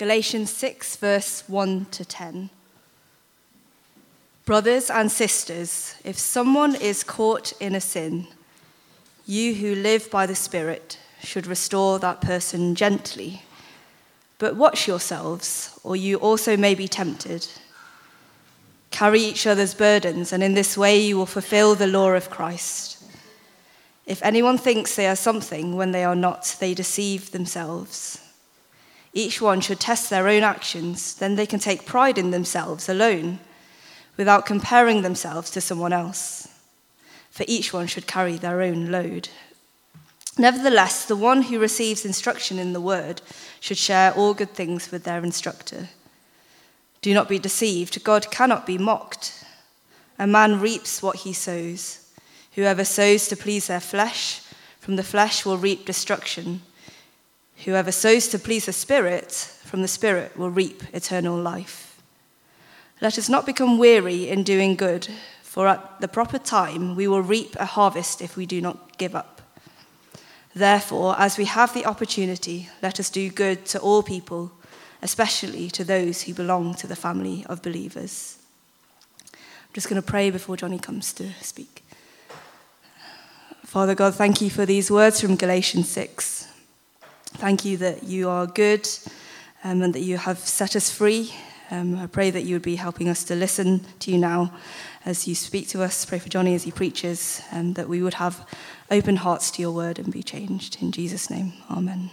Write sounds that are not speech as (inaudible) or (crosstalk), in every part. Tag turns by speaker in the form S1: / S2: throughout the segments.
S1: Galatians 6, verse 1 to 10. Brothers and sisters, if someone is caught in a sin, you who live by the Spirit should restore that person gently. But watch yourselves, or you also may be tempted. Carry each other's burdens, and in this way you will fulfill the law of Christ. If anyone thinks they are something when they are not, they deceive themselves. Each one should test their own actions, then they can take pride in themselves alone, without comparing themselves to someone else. For each one should carry their own load. Nevertheless, the one who receives instruction in the word should share all good things with their instructor. Do not be deceived, God cannot be mocked. A man reaps what he sows. Whoever sows to please their flesh, from the flesh will reap destruction. Whoever sows to please the Spirit, from the Spirit will reap eternal life. Let us not become weary in doing good, for at the proper time we will reap a harvest if we do not give up. Therefore, as we have the opportunity, let us do good to all people, especially to those who belong to the family of believers. I'm just going to pray before Johnny comes to speak. Father God, thank you for these words from Galatians 6. Thank you that you are good um, and that you have set us free. Um, I pray that you would be helping us to listen to you now as you speak to us. Pray for Johnny as he preaches, and that we would have open hearts to your word and be changed. In Jesus' name, amen.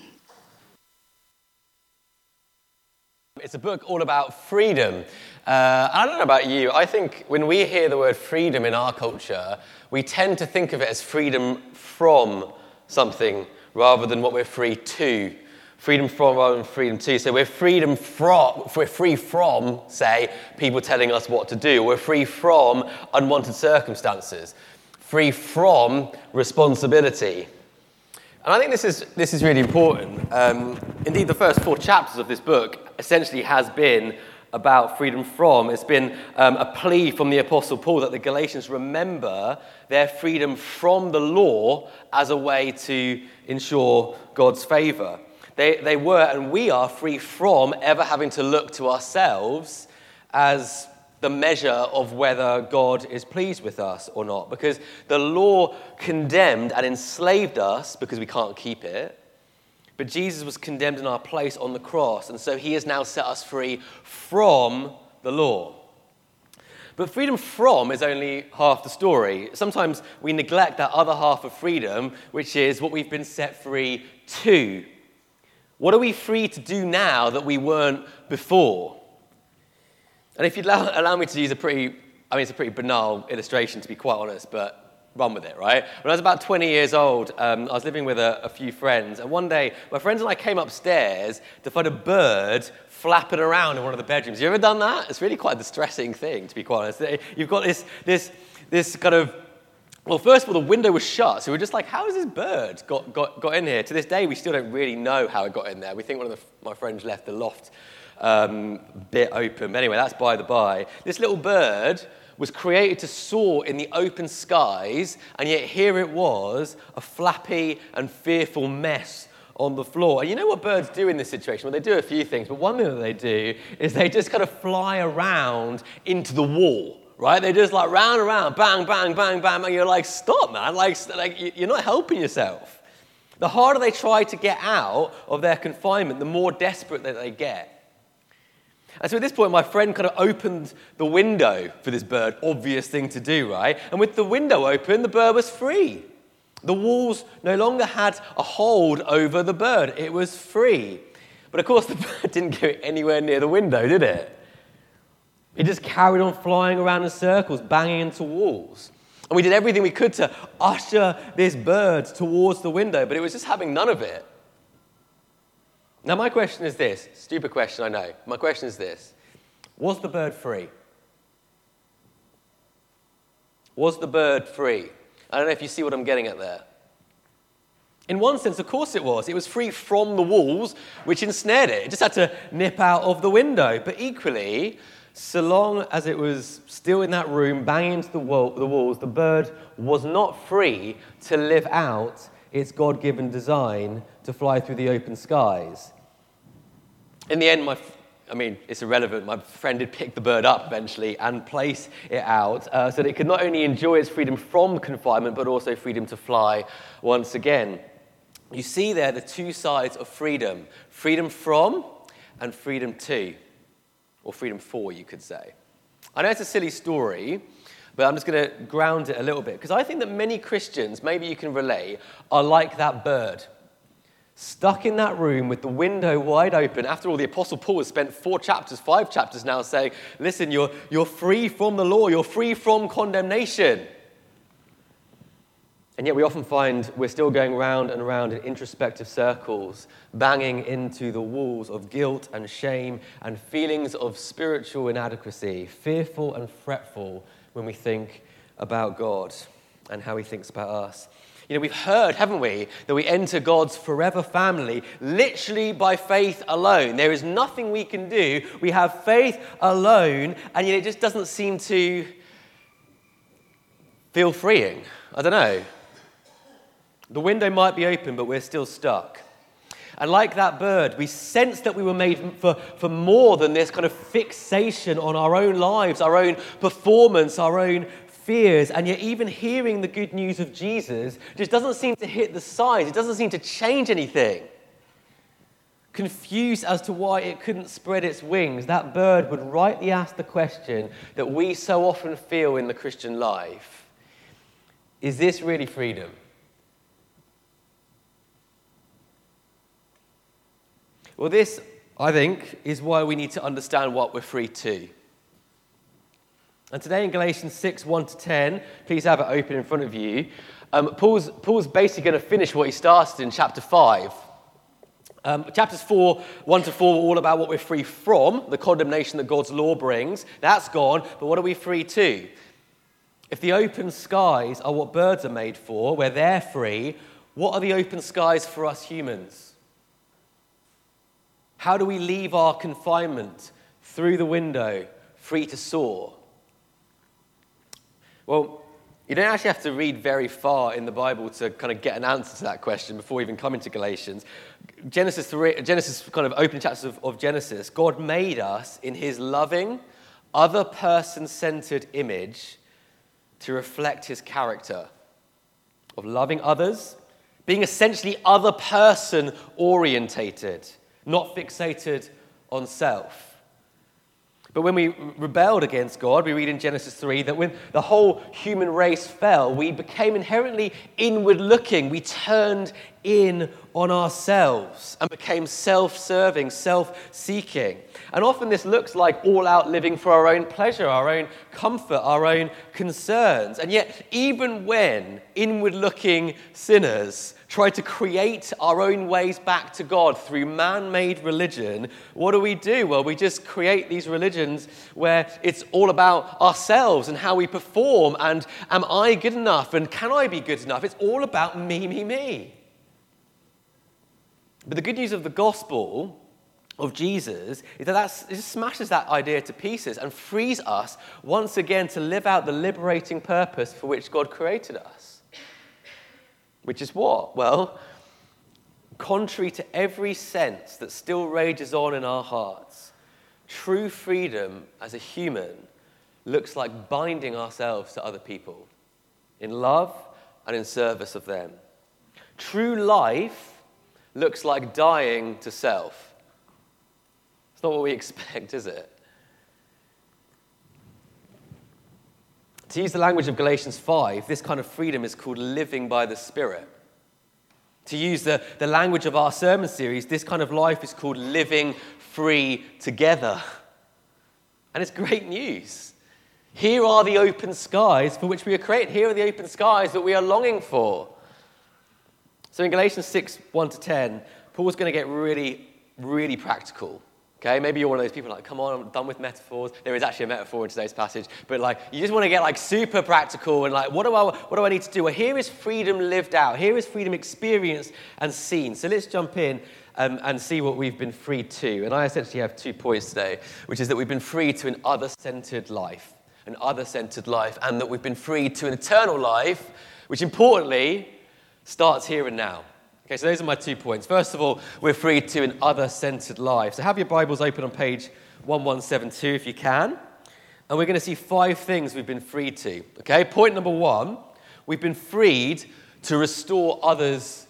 S2: It's a book all about freedom. Uh, I don't know about you, I think when we hear the word freedom in our culture, we tend to think of it as freedom from something rather than what we're free to. Freedom from rather than freedom to. So we're freedom from, we're free from, say, people telling us what to do. We're free from unwanted circumstances free from responsibility. And I think this is, this is really important. Um, indeed, the first four chapters of this book essentially has been about freedom from. It's been um, a plea from the Apostle Paul that the Galatians remember their freedom from the law as a way to ensure God's favor. They, they were, and we are, free from ever having to look to ourselves as the measure of whether God is pleased with us or not. Because the law condemned and enslaved us because we can't keep it. But Jesus was condemned in our place on the cross, and so he has now set us free from the law. But freedom from is only half the story. Sometimes we neglect that other half of freedom, which is what we've been set free to. What are we free to do now that we weren't before? And if you'd allow, allow me to use a pretty, I mean, it's a pretty banal illustration to be quite honest, but run with it, right? When I was about 20 years old, um, I was living with a, a, few friends, and one day my friends and I came upstairs to find a bird flapping around in one of the bedrooms. You ever done that? It's really quite a distressing thing, to be quite honest. You've got this, this, this kind of well, first of all, the window was shut, so we are just like, how has this bird got, got, got in here? To this day, we still don't really know how it got in there. We think one of the, my friends left the loft um, bit open. But anyway, that's by the by. This little bird was created to soar in the open skies, and yet here it was, a flappy and fearful mess on the floor. And you know what birds do in this situation? Well, they do a few things, but one thing that they do is they just kind of fly around into the wall. Right? They just like round and round, bang, bang, bang, bang, and you're like, stop, man. Like, like you're not helping yourself. The harder they try to get out of their confinement, the more desperate that they get. And so at this point, my friend kind of opened the window for this bird, obvious thing to do, right? And with the window open, the bird was free. The walls no longer had a hold over the bird, it was free. But of course, the (laughs) bird didn't go anywhere near the window, did it? It just carried on flying around in circles, banging into walls. And we did everything we could to usher this bird towards the window, but it was just having none of it. Now, my question is this stupid question, I know. My question is this Was the bird free? Was the bird free? I don't know if you see what I'm getting at there. In one sense, of course it was. It was free from the walls which ensnared it. It just had to nip out of the window. But equally, so long as it was still in that room, banging into the, wall, the walls, the bird was not free to live out its God given design to fly through the open skies. In the end, my, I mean, it's irrelevant. My friend did pick the bird up eventually and place it out uh, so that it could not only enjoy its freedom from confinement, but also freedom to fly once again. You see there the two sides of freedom freedom from and freedom to, or freedom for, you could say. I know it's a silly story, but I'm just going to ground it a little bit because I think that many Christians, maybe you can relate, are like that bird stuck in that room with the window wide open. After all, the Apostle Paul has spent four chapters, five chapters now saying, Listen, you're, you're free from the law, you're free from condemnation. And yet, we often find we're still going round and round in introspective circles, banging into the walls of guilt and shame and feelings of spiritual inadequacy, fearful and fretful when we think about God and how He thinks about us. You know, we've heard, haven't we, that we enter God's forever family literally by faith alone. There is nothing we can do. We have faith alone, and yet it just doesn't seem to feel freeing. I don't know. The window might be open, but we're still stuck. And like that bird, we sense that we were made for, for more than this kind of fixation on our own lives, our own performance, our own fears, and yet even hearing the good news of Jesus just doesn't seem to hit the sides. It doesn't seem to change anything. Confused as to why it couldn't spread its wings, that bird would rightly ask the question that we so often feel in the Christian life Is this really freedom? Well, this, I think, is why we need to understand what we're free to. And today in Galatians 6 1 to 10, please have it open in front of you. Um, Paul's, Paul's basically going to finish what he started in chapter 5. Um, chapters 4, 1 to 4 are all about what we're free from, the condemnation that God's law brings. That's gone, but what are we free to? If the open skies are what birds are made for, where they're free, what are the open skies for us humans? How do we leave our confinement through the window, free to soar? Well, you don't actually have to read very far in the Bible to kind of get an answer to that question before even coming to Galatians. Genesis, 3, Genesis kind of opening chapters of, of Genesis, God made us in his loving, other person centered image to reflect his character of loving others, being essentially other person orientated, not fixated on self. But when we rebelled against God, we read in Genesis 3 that when the whole human race fell, we became inherently inward looking. We turned in on ourselves and became self serving, self seeking. And often this looks like all out living for our own pleasure, our own comfort, our own concerns. And yet, even when inward looking sinners try to create our own ways back to God through man made religion, what do we do? Well, we just create these religions where it's all about ourselves and how we perform and am I good enough and can I be good enough? It's all about me, me, me. But the good news of the gospel of Jesus is that that just smashes that idea to pieces and frees us once again to live out the liberating purpose for which God created us. Which is what? Well, contrary to every sense that still rages on in our hearts, true freedom as a human looks like binding ourselves to other people in love and in service of them. True life looks like dying to self. It's not what we (laughs) expect, is it? To use the language of Galatians 5, this kind of freedom is called living by the Spirit. To use the, the language of our sermon series, this kind of life is called living free together. And it's great news. Here are the open skies for which we are created. Here are the open skies that we are longing for. So in Galatians 6 1 to 10, Paul's going to get really, really practical. Okay, maybe you're one of those people like, come on, I'm done with metaphors. There is actually a metaphor in today's passage, but like, you just want to get like super practical and like, what do I, what do I need to do? Well, here is freedom lived out. Here is freedom experienced and seen. So let's jump in um, and see what we've been freed to. And I essentially have two points today, which is that we've been freed to an other-centered life, an other-centered life, and that we've been freed to an eternal life, which importantly starts here and now. Okay, so those are my two points. First of all, we're free to an other centered life. So have your Bibles open on page 1172 if you can. And we're going to see five things we've been freed to. Okay, point number one we've been freed to restore others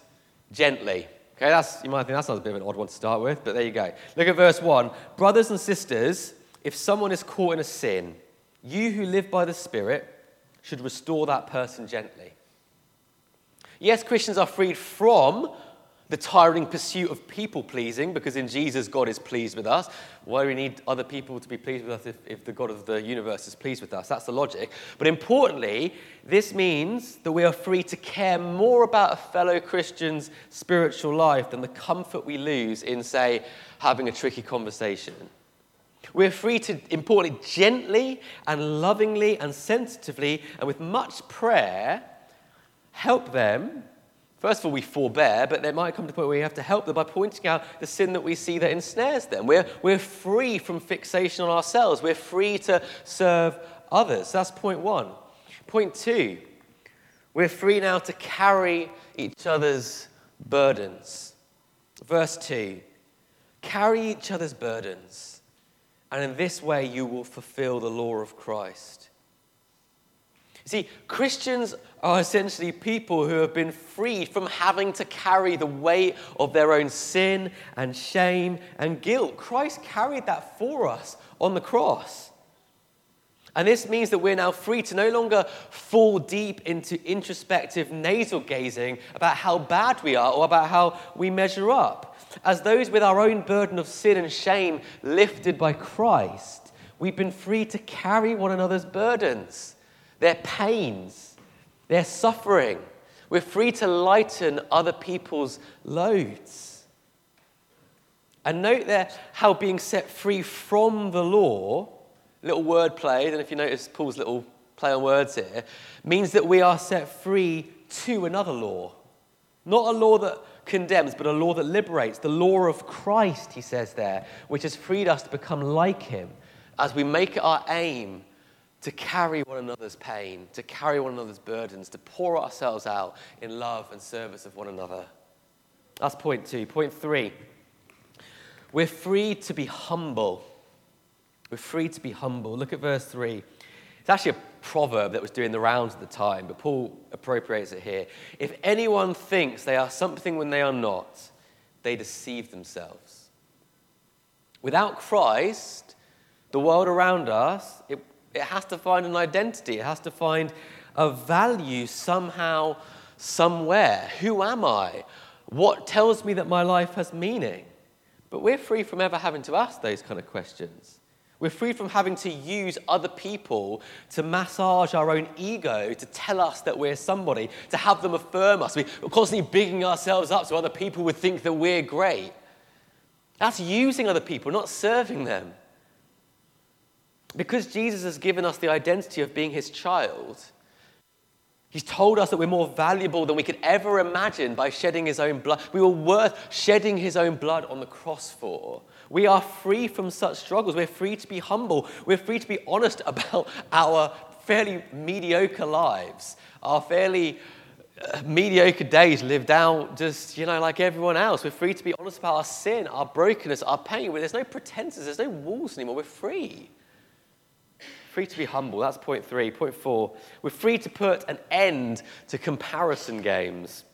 S2: gently. Okay, that's, you might think that sounds a bit of an odd one to start with, but there you go. Look at verse 1. Brothers and sisters, if someone is caught in a sin, you who live by the Spirit should restore that person gently. Yes, Christians are freed from the tiring pursuit of people pleasing because in Jesus, God is pleased with us. Why do we need other people to be pleased with us if, if the God of the universe is pleased with us? That's the logic. But importantly, this means that we are free to care more about a fellow Christian's spiritual life than the comfort we lose in, say, having a tricky conversation. We're free to, importantly, gently and lovingly and sensitively and with much prayer help them. First of all, we forbear, but there might come to a point where we have to help them by pointing out the sin that we see that ensnares them. We're, we're free from fixation on ourselves. We're free to serve others. That's point one. Point two, we're free now to carry each other's burdens. Verse 2 Carry each other's burdens, and in this way you will fulfill the law of Christ. See, Christians are essentially people who have been freed from having to carry the weight of their own sin and shame and guilt. Christ carried that for us on the cross. And this means that we're now free to no longer fall deep into introspective nasal gazing about how bad we are or about how we measure up. As those with our own burden of sin and shame lifted by Christ, we've been free to carry one another's burdens their pains, their suffering. We're free to lighten other people's loads. And note there how being set free from the law, little word play, and if you notice Paul's little play on words here, means that we are set free to another law. Not a law that condemns, but a law that liberates. The law of Christ, he says there, which has freed us to become like him as we make it our aim to carry one another's pain, to carry one another's burdens, to pour ourselves out in love and service of one another. That's point two. Point three we're free to be humble. We're free to be humble. Look at verse three. It's actually a proverb that was doing the rounds at the time, but Paul appropriates it here. If anyone thinks they are something when they are not, they deceive themselves. Without Christ, the world around us, it it has to find an identity, it has to find a value somehow, somewhere. Who am I? What tells me that my life has meaning? But we're free from ever having to ask those kind of questions. We're free from having to use other people to massage our own ego, to tell us that we're somebody, to have them affirm us. We're constantly bigging ourselves up so other people would think that we're great. That's using other people, not serving them. Because Jesus has given us the identity of being his child, he's told us that we're more valuable than we could ever imagine by shedding his own blood. We were worth shedding his own blood on the cross for. We are free from such struggles. We're free to be humble. We're free to be honest (laughs) about our fairly mediocre lives, our fairly uh, mediocre days lived out just, you know, like everyone else. We're free to be honest about our sin, our brokenness, our pain. There's no pretenses, there's no walls anymore. We're free free to be humble. That's point three. Point four, we're free to put an end to comparison games.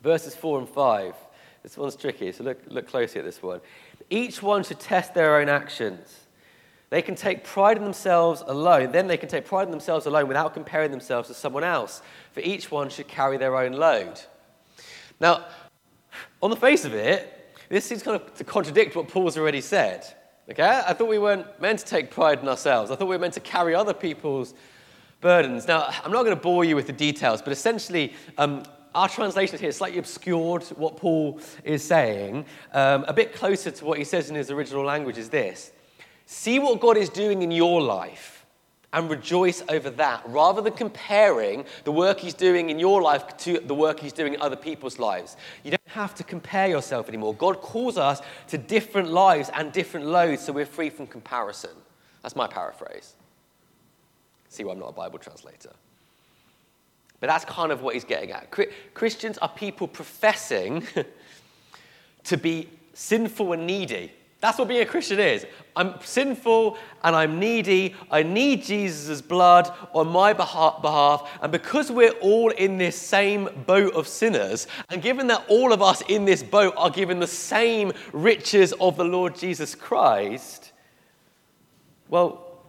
S2: Verses four and five. This one's tricky, so look, look closely at this one. Each one should test their own actions. They can take pride in themselves alone. Then they can take pride in themselves alone without comparing themselves to someone else. For each one should carry their own load. Now, on the face of it, this seems kind of to contradict what Paul's already said. Okay? I thought we weren't meant to take pride in ourselves. I thought we were meant to carry other people's burdens. Now, I'm not going to bore you with the details, but essentially, um, our translation here slightly obscured what Paul is saying. Um, a bit closer to what he says in his original language is this See what God is doing in your life and rejoice over that rather than comparing the work he's doing in your life to the work he's doing in other people's lives. You don't have to compare yourself anymore. God calls us to different lives and different loads so we're free from comparison. That's my paraphrase. See why I'm not a Bible translator. But that's kind of what he's getting at. Christians are people professing (laughs) to be sinful and needy. That's what being a Christian is. I'm sinful and I'm needy. I need Jesus' blood on my behalf. And because we're all in this same boat of sinners, and given that all of us in this boat are given the same riches of the Lord Jesus Christ, well,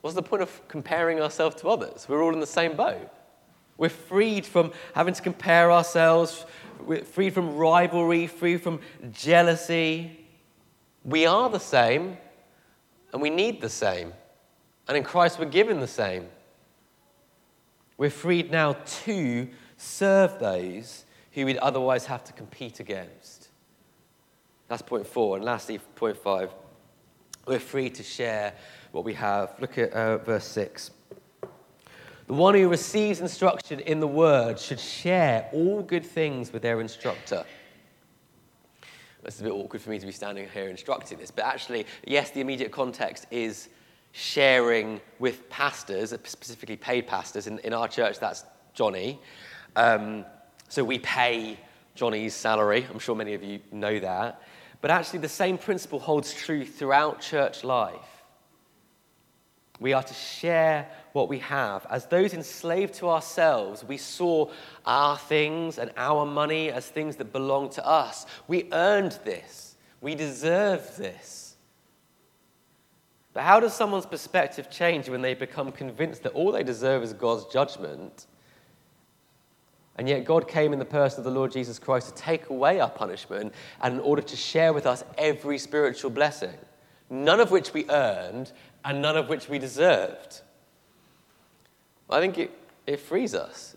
S2: what's the point of comparing ourselves to others? We're all in the same boat. We're freed from having to compare ourselves, we're freed from rivalry, free from jealousy. We are the same, and we need the same. And in Christ, we're given the same. We're freed now to serve those who we'd otherwise have to compete against. That's point four. And lastly, point five, we're free to share what we have. Look at uh, verse six. The one who receives instruction in the word should share all good things with their instructor. It's a bit awkward for me to be standing here instructing this, but actually, yes, the immediate context is sharing with pastors, specifically paid pastors. In, in our church, that's Johnny. Um, so we pay Johnny's salary. I'm sure many of you know that. But actually, the same principle holds true throughout church life. We are to share what we have. As those enslaved to ourselves, we saw our things and our money as things that belong to us. We earned this, we deserve this. But how does someone's perspective change when they become convinced that all they deserve is God's judgment? And yet, God came in the person of the Lord Jesus Christ to take away our punishment and in order to share with us every spiritual blessing, none of which we earned and none of which we deserved. I think it, it frees us.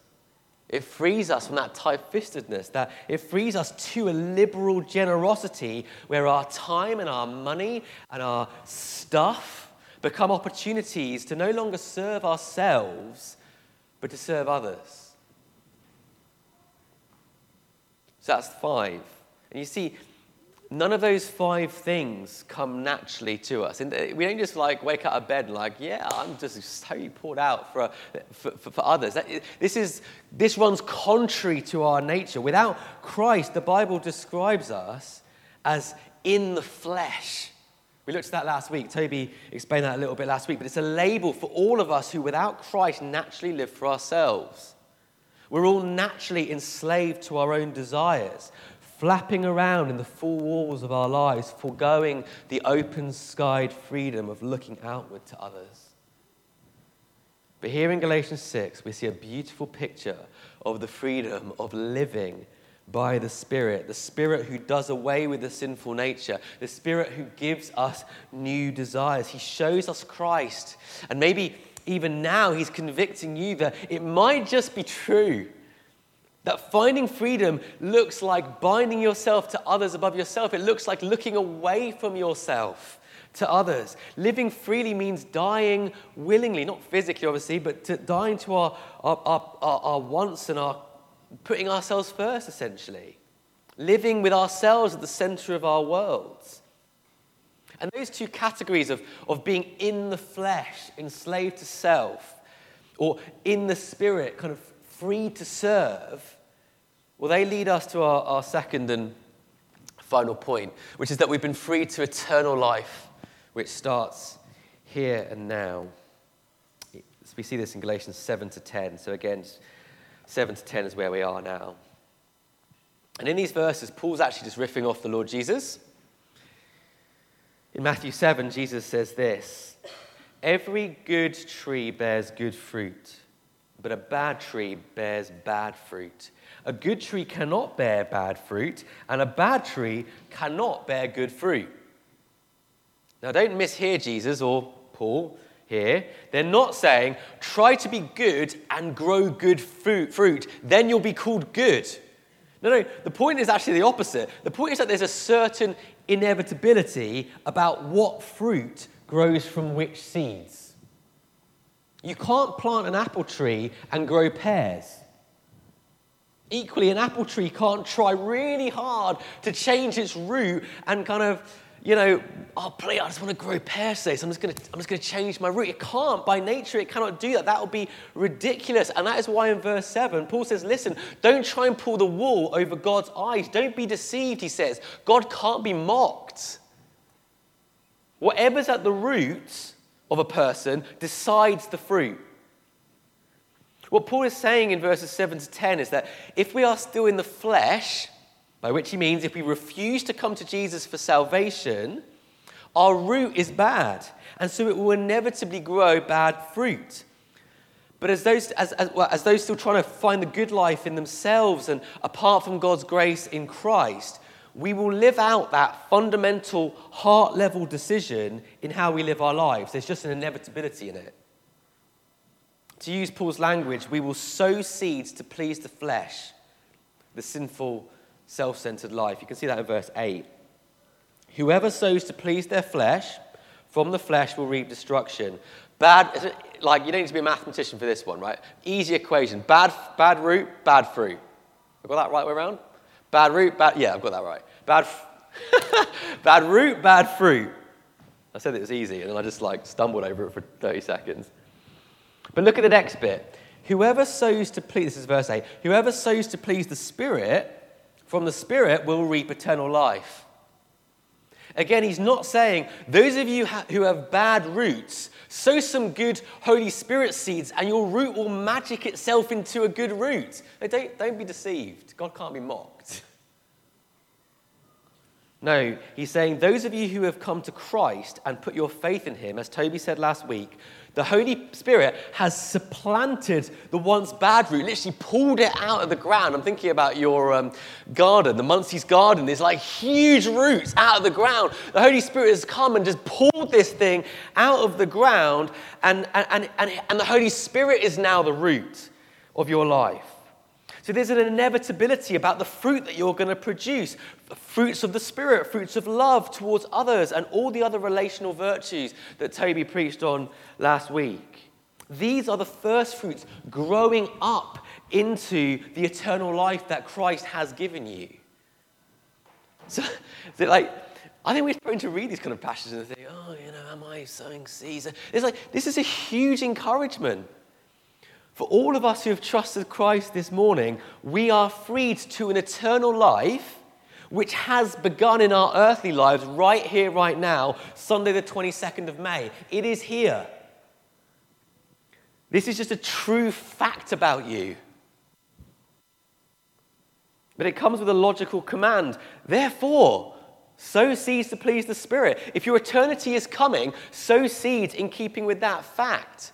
S2: It frees us from that tight fistedness, that it frees us to a liberal generosity where our time and our money and our stuff become opportunities to no longer serve ourselves, but to serve others. So that's five. And you see, None of those five things come naturally to us. And uh, we don't just like wake up of bed like, yeah, I'm just totally poured out for, for, for, for others. This, is, this runs contrary to our nature. Without Christ, the Bible describes us as in the flesh. We looked at that last week. Toby explained that a little bit last week, but it's a label for all of us who, without Christ, naturally live for ourselves. We're all naturally enslaved to our own desires flapping around in the four walls of our lives, foregoing the open skied freedom of looking outward to others. But here in Galatians 6, we see a beautiful picture of the freedom of living by the Spirit, the Spirit who does away with the sinful nature, the Spirit who gives us new desires. He shows us Christ. And maybe even now, He's convicting you that it might just be true that finding freedom looks like binding yourself to others above yourself. It looks like looking away from yourself to others. Living freely means dying willingly, not physically, obviously, but to dying to our, our, our, our, wants and our putting ourselves first, essentially. Living with ourselves at the center of our worlds. And those two categories of, of being in the flesh, enslaved to self, or in the spirit, kind of free to serve, well, they lead us to our, our second and final point, which is that we've been freed to eternal life, which starts here and now. We see this in Galatians 7 to 10. So, again, 7 to 10 is where we are now. And in these verses, Paul's actually just riffing off the Lord Jesus. In Matthew 7, Jesus says this Every good tree bears good fruit, but a bad tree bears bad fruit. A good tree cannot bear bad fruit, and a bad tree cannot bear good fruit. Now, don't mishear Jesus or Paul here. They're not saying, try to be good and grow good fruit, then you'll be called good. No, no, the point is actually the opposite. The point is that there's a certain inevitability about what fruit grows from which seeds. You can't plant an apple tree and grow pears. Equally, an apple tree can't try really hard to change its root and kind of you know, oh, please, I just want to grow pear so I'm just going to, I'm just going to change my root. It can't. By nature, it cannot do that. That would be ridiculous. And that is why in verse 7, Paul says, listen, don't try and pull the wool over God's eyes. Don't be deceived, he says. God can't be mocked. Whatever's at the root of a person decides the fruit. What Paul is saying in verses 7 to 10 is that if we are still in the flesh, by which he means if we refuse to come to Jesus for salvation, our root is bad, and so it will inevitably grow bad fruit. But as those, as, as, well, as those still trying to find the good life in themselves and apart from God's grace in Christ, we will live out that fundamental heart level decision in how we live our lives. There's just an inevitability in it. To use Paul's language, we will sow seeds to please the flesh, the sinful self centered life. You can see that in verse 8. Whoever sows to please their flesh, from the flesh will reap destruction. Bad, like, you don't need to be a mathematician for this one, right? Easy equation. Bad, bad root, bad fruit. I've got that right way around? Bad root, bad, yeah, I've got that right. Bad, (laughs) bad root, bad fruit. I said it was easy, and then I just like stumbled over it for 30 seconds. But look at the next bit. Whoever sows to please, this is verse 8, whoever sows to please the Spirit from the Spirit will reap eternal life. Again, he's not saying, those of you who have bad roots, sow some good Holy Spirit seeds and your root will magic itself into a good root. don't, don't be deceived. God can't be mocked. No, he's saying, those of you who have come to Christ and put your faith in him, as Toby said last week, the Holy Spirit has supplanted the once bad root, literally pulled it out of the ground. I'm thinking about your um, garden, the Muncie's garden. There's like huge roots out of the ground. The Holy Spirit has come and just pulled this thing out of the ground, and, and, and, and the Holy Spirit is now the root of your life. So there's an inevitability about the fruit that you're going to produce fruits of the Spirit, fruits of love towards others, and all the other relational virtues that Toby preached on last week. These are the first fruits growing up into the eternal life that Christ has given you. So, like, I think we're starting to read these kind of passages and think, oh, you know, am I sowing seeds? It's like, this is a huge encouragement. For all of us who have trusted Christ this morning, we are freed to an eternal life which has begun in our earthly lives right here, right now, Sunday, the 22nd of May. It is here. This is just a true fact about you. But it comes with a logical command. Therefore, sow seeds to please the Spirit. If your eternity is coming, sow seeds in keeping with that fact.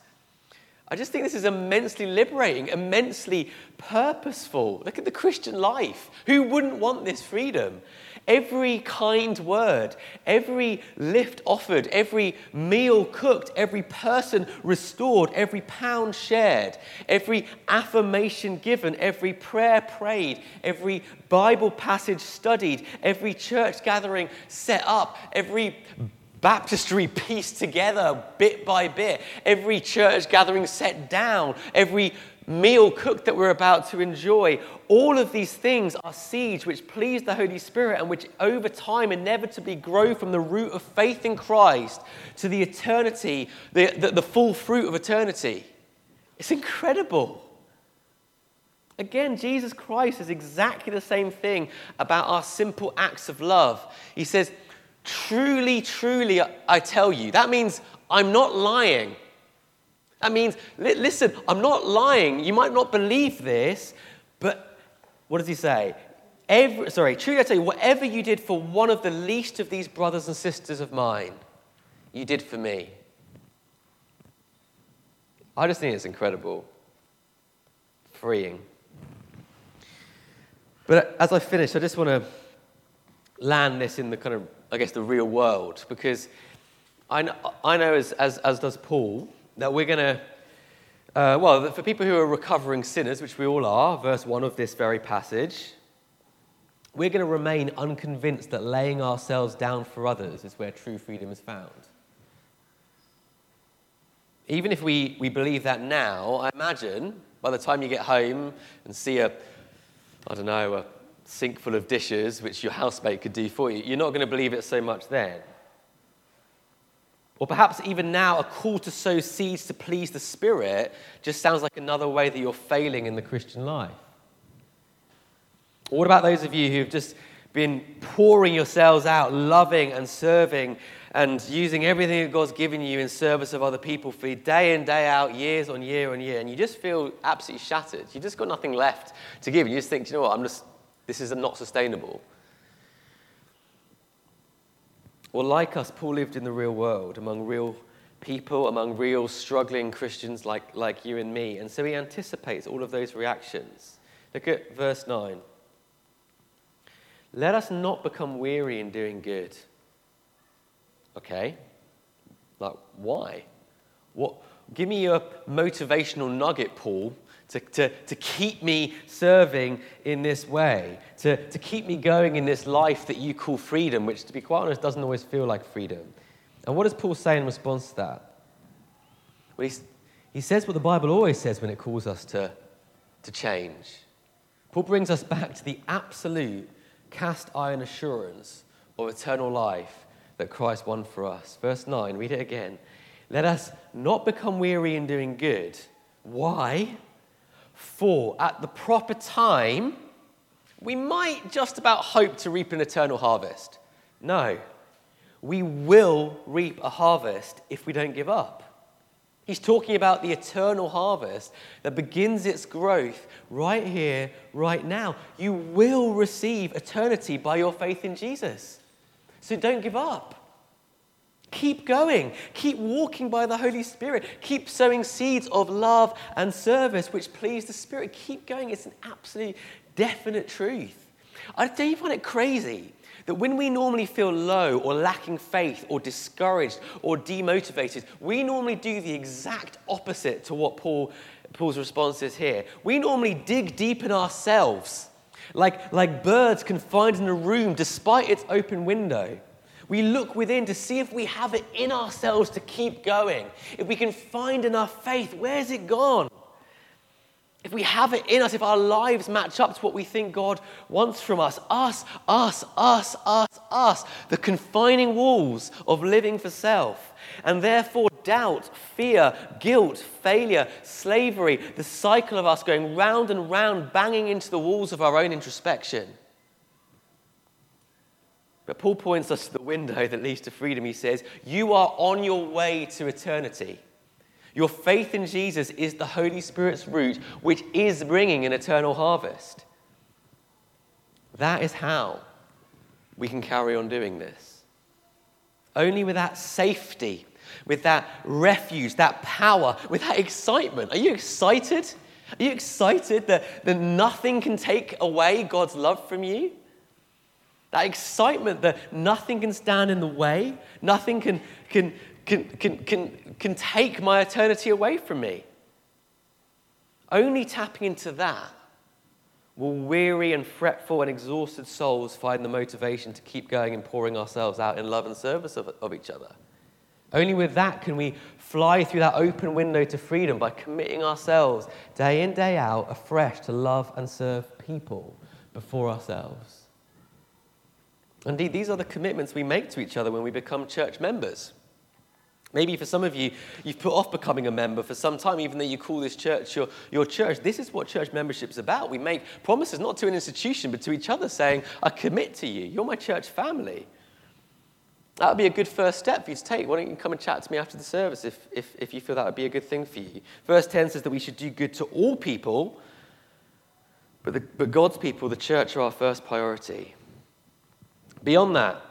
S2: I just think this is immensely liberating, immensely purposeful. Look at the Christian life. Who wouldn't want this freedom? Every kind word, every lift offered, every meal cooked, every person restored, every pound shared, every affirmation given, every prayer prayed, every Bible passage studied, every church gathering set up, every baptistry pieced together bit by bit, every church gathering set down, every meal cooked that we're about to enjoy. All of these things are seeds which please the Holy Spirit and which over time inevitably grow from the root of faith in Christ to the eternity, the, the, the full fruit of eternity. It's incredible. Again, Jesus Christ is exactly the same thing about our simple acts of love. He says, Truly, truly, I tell you. That means I'm not lying. That means, listen, I'm not lying. You might not believe this, but what does he say? Every, sorry, truly I tell you, whatever you did for one of the least of these brothers and sisters of mine, you did for me. I just think it's incredible, freeing. But as I finish, I just want to land this in the kind of I guess, the real world. Because I know, I know as, as, as does Paul, that we're going to, uh, well, for people who are recovering sinners, which we all are, verse 1 of this very passage, we're going to remain unconvinced that laying ourselves down for others is where true freedom is found. Even if we, we believe that now, I imagine by the time you get home and see a, I don't know, a sink full of dishes, which your housemate could do for you, you're not going to believe it so much then. Or perhaps even now, a call to sow seeds to please the Spirit just sounds like another way that you're failing in the Christian life. Or what about those of you who've just been pouring yourselves out, loving and serving and using everything that God's given you in service of other people for day in, day out, years on year on year, and you just feel absolutely shattered. You've just got nothing left to give. You just think, you know what, I'm just, this is not sustainable. Well, like us, Paul lived in the real world, among real people, among real struggling Christians like, like you and me. And so he anticipates all of those reactions. Look at verse 9. Let us not become weary in doing good. Okay? Like, why? What? Give me a motivational nugget, Paul, to, to, to keep me serving in this way, to, to keep me going in this life that you call freedom, which, to be quite honest, doesn't always feel like freedom. And what does Paul say in response to that? Well, he says what the Bible always says when it calls us to, to change. Paul brings us back to the absolute cast iron assurance of eternal life that Christ won for us. Verse 9, read it again. Let us not become weary in doing good. Why? For at the proper time, we might just about hope to reap an eternal harvest. No, we will reap a harvest if we don't give up. He's talking about the eternal harvest that begins its growth right here, right now. You will receive eternity by your faith in Jesus. So don't give up. Keep going. Keep walking by the Holy Spirit. Keep sowing seeds of love and service which please the Spirit. Keep going. It's an absolute definite truth. I don't you find it crazy that when we normally feel low or lacking faith or discouraged or demotivated, we normally do the exact opposite to what Paul, Paul's response is here. We normally dig deep in ourselves, like, like birds confined in a room despite its open window. We look within to see if we have it in ourselves to keep going. If we can find enough faith, where's it gone? if we have it in us, if our lives match up to what we think God wants from us, us, us, us, us, us, the confining walls of living for self, and therefore doubt, fear, guilt, failure, slavery, the cycle of us going round and round, banging into the walls of our own introspection. But Paul points us to the window that leads to freedom. He says, You are on your way to eternity. Your faith in Jesus is the Holy Spirit's root, which is bringing an eternal harvest. That is how we can carry on doing this. Only with that safety, with that refuge, that power, with that excitement. Are you excited? Are you excited that, that nothing can take away God's love from you? That excitement that nothing can stand in the way, nothing can, can, can, can, can, can take my eternity away from me. Only tapping into that will weary and fretful and exhausted souls find the motivation to keep going and pouring ourselves out in love and service of, of each other. Only with that can we fly through that open window to freedom by committing ourselves day in, day out, afresh to love and serve people before ourselves. Indeed, these are the commitments we make to each other when we become church members. Maybe for some of you, you've put off becoming a member for some time, even though you call this church your, your church. This is what church membership is about. We make promises not to an institution, but to each other, saying, I commit to you. You're my church family. That would be a good first step for you to take. Why don't you come and chat to me after the service if, if, if you feel that would be a good thing for you? Verse 10 says that we should do good to all people, but, the, but God's people, the church, are our first priority. Beyond that,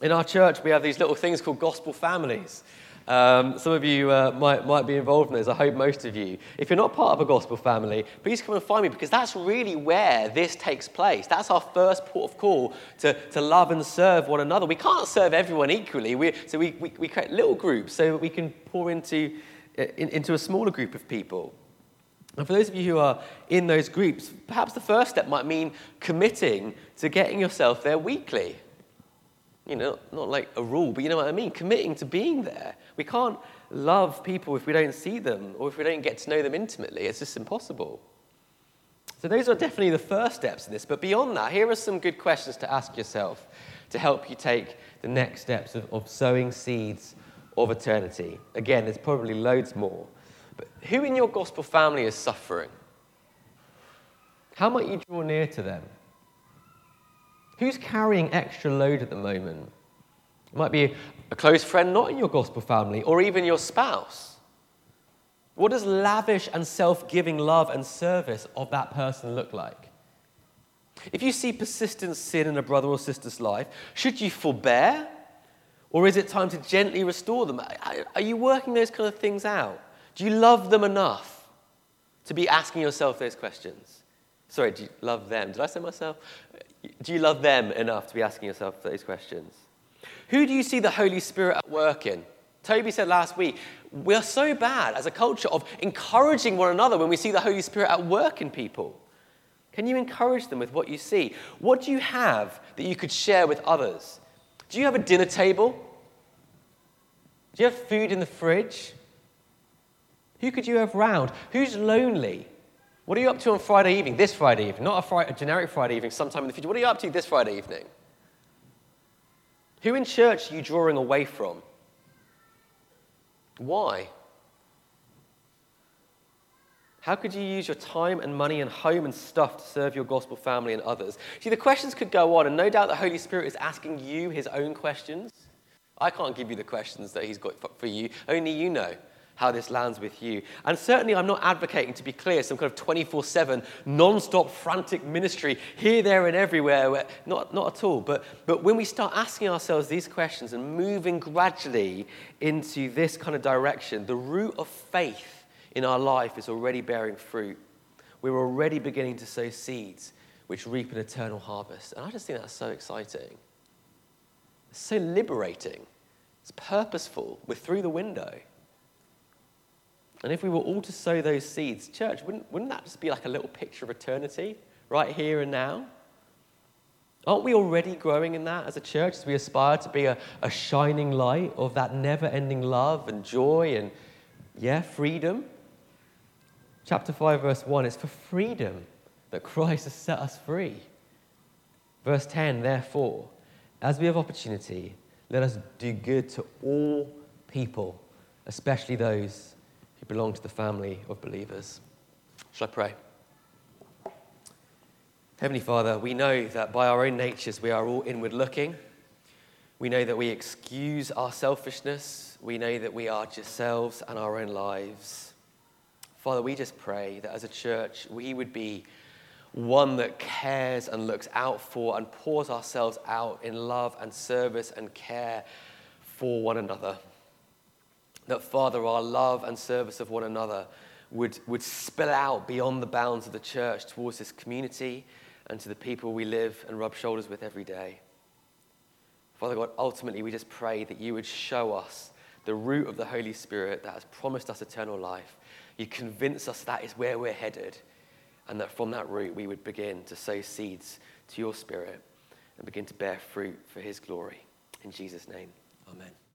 S2: in our church, we have these little things called gospel families. Um, some of you uh, might, might be involved in this. I hope most of you. If you're not part of a gospel family, please come and find me because that's really where this takes place. That's our first port of call to, to love and serve one another. We can't serve everyone equally, we, so we, we, we create little groups so that we can pour into, uh, in, into a smaller group of people. And for those of you who are in those groups, perhaps the first step might mean committing to getting yourself there weekly you know, not like a rule, but you know what I mean? Committing to being there. We can't love people if we don't see them or if we don't get to know them intimately. It's just impossible. So, those are definitely the first steps in this. But beyond that, here are some good questions to ask yourself to help you take the next steps of, of sowing seeds of eternity. Again, there's probably loads more. But who in your gospel family is suffering? How might you draw near to them? Who's carrying extra load at the moment? It might be a close friend not in your gospel family, or even your spouse. What does lavish and self giving love and service of that person look like? If you see persistent sin in a brother or sister's life, should you forbear? Or is it time to gently restore them? Are you working those kind of things out? Do you love them enough to be asking yourself those questions? Sorry, do you love them? Did I say myself? Do you love them enough to be asking yourself those questions? Who do you see the Holy Spirit at work in? Toby said last week, we are so bad as a culture of encouraging one another when we see the Holy Spirit at work in people. Can you encourage them with what you see? What do you have that you could share with others? Do you have a dinner table? Do you have food in the fridge? Who could you have round? Who's lonely? What are you up to on Friday evening? This Friday evening, not a, Friday, a generic Friday evening, sometime in the future. What are you up to this Friday evening? Who in church are you drawing away from? Why? How could you use your time and money and home and stuff to serve your gospel family and others? See, the questions could go on, and no doubt the Holy Spirit is asking you his own questions. I can't give you the questions that he's got for you, only you know how this lands with you. And certainly, I'm not advocating, to be clear, some kind of 24 7, non stop, frantic ministry here, there, and everywhere. Where, not, not at all. But, but when we start asking ourselves these questions and moving gradually into this kind of direction, the root of faith in our life is already bearing fruit. We're already beginning to sow seeds which reap an eternal harvest. And I just think that's so exciting. It's so liberating. It's purposeful. We're through the window. And if we were all to sow those seeds, church, wouldn't, wouldn't that just be like a little picture of eternity right here and now? Aren't we already growing in that as a church as we aspire to be a, a shining light of that never ending love and joy and, yeah, freedom? Chapter 5, verse 1 it's for freedom that Christ has set us free. Verse 10, therefore, as we have opportunity, let us do good to all people, especially those who belong to the family of believers. Shall I pray? Heavenly Father, we know that by our own natures we are all inward looking. We know that we excuse our selfishness. We know that we are just selves and our own lives. Father, we just pray that as a church we would be one that cares and looks out for and pours ourselves out in love and service and care for one another that, Father, our love and service of one another would, would spill out beyond the bounds of the church towards this community and to the people we live and rub shoulders with every day. Father God, ultimately, we just pray that you would show us the root of the Holy Spirit that has promised us eternal life. You convince us that is where we're headed, and that from that root we would begin to sow seeds to your Spirit and begin to bear fruit for His glory. In Jesus' name, amen.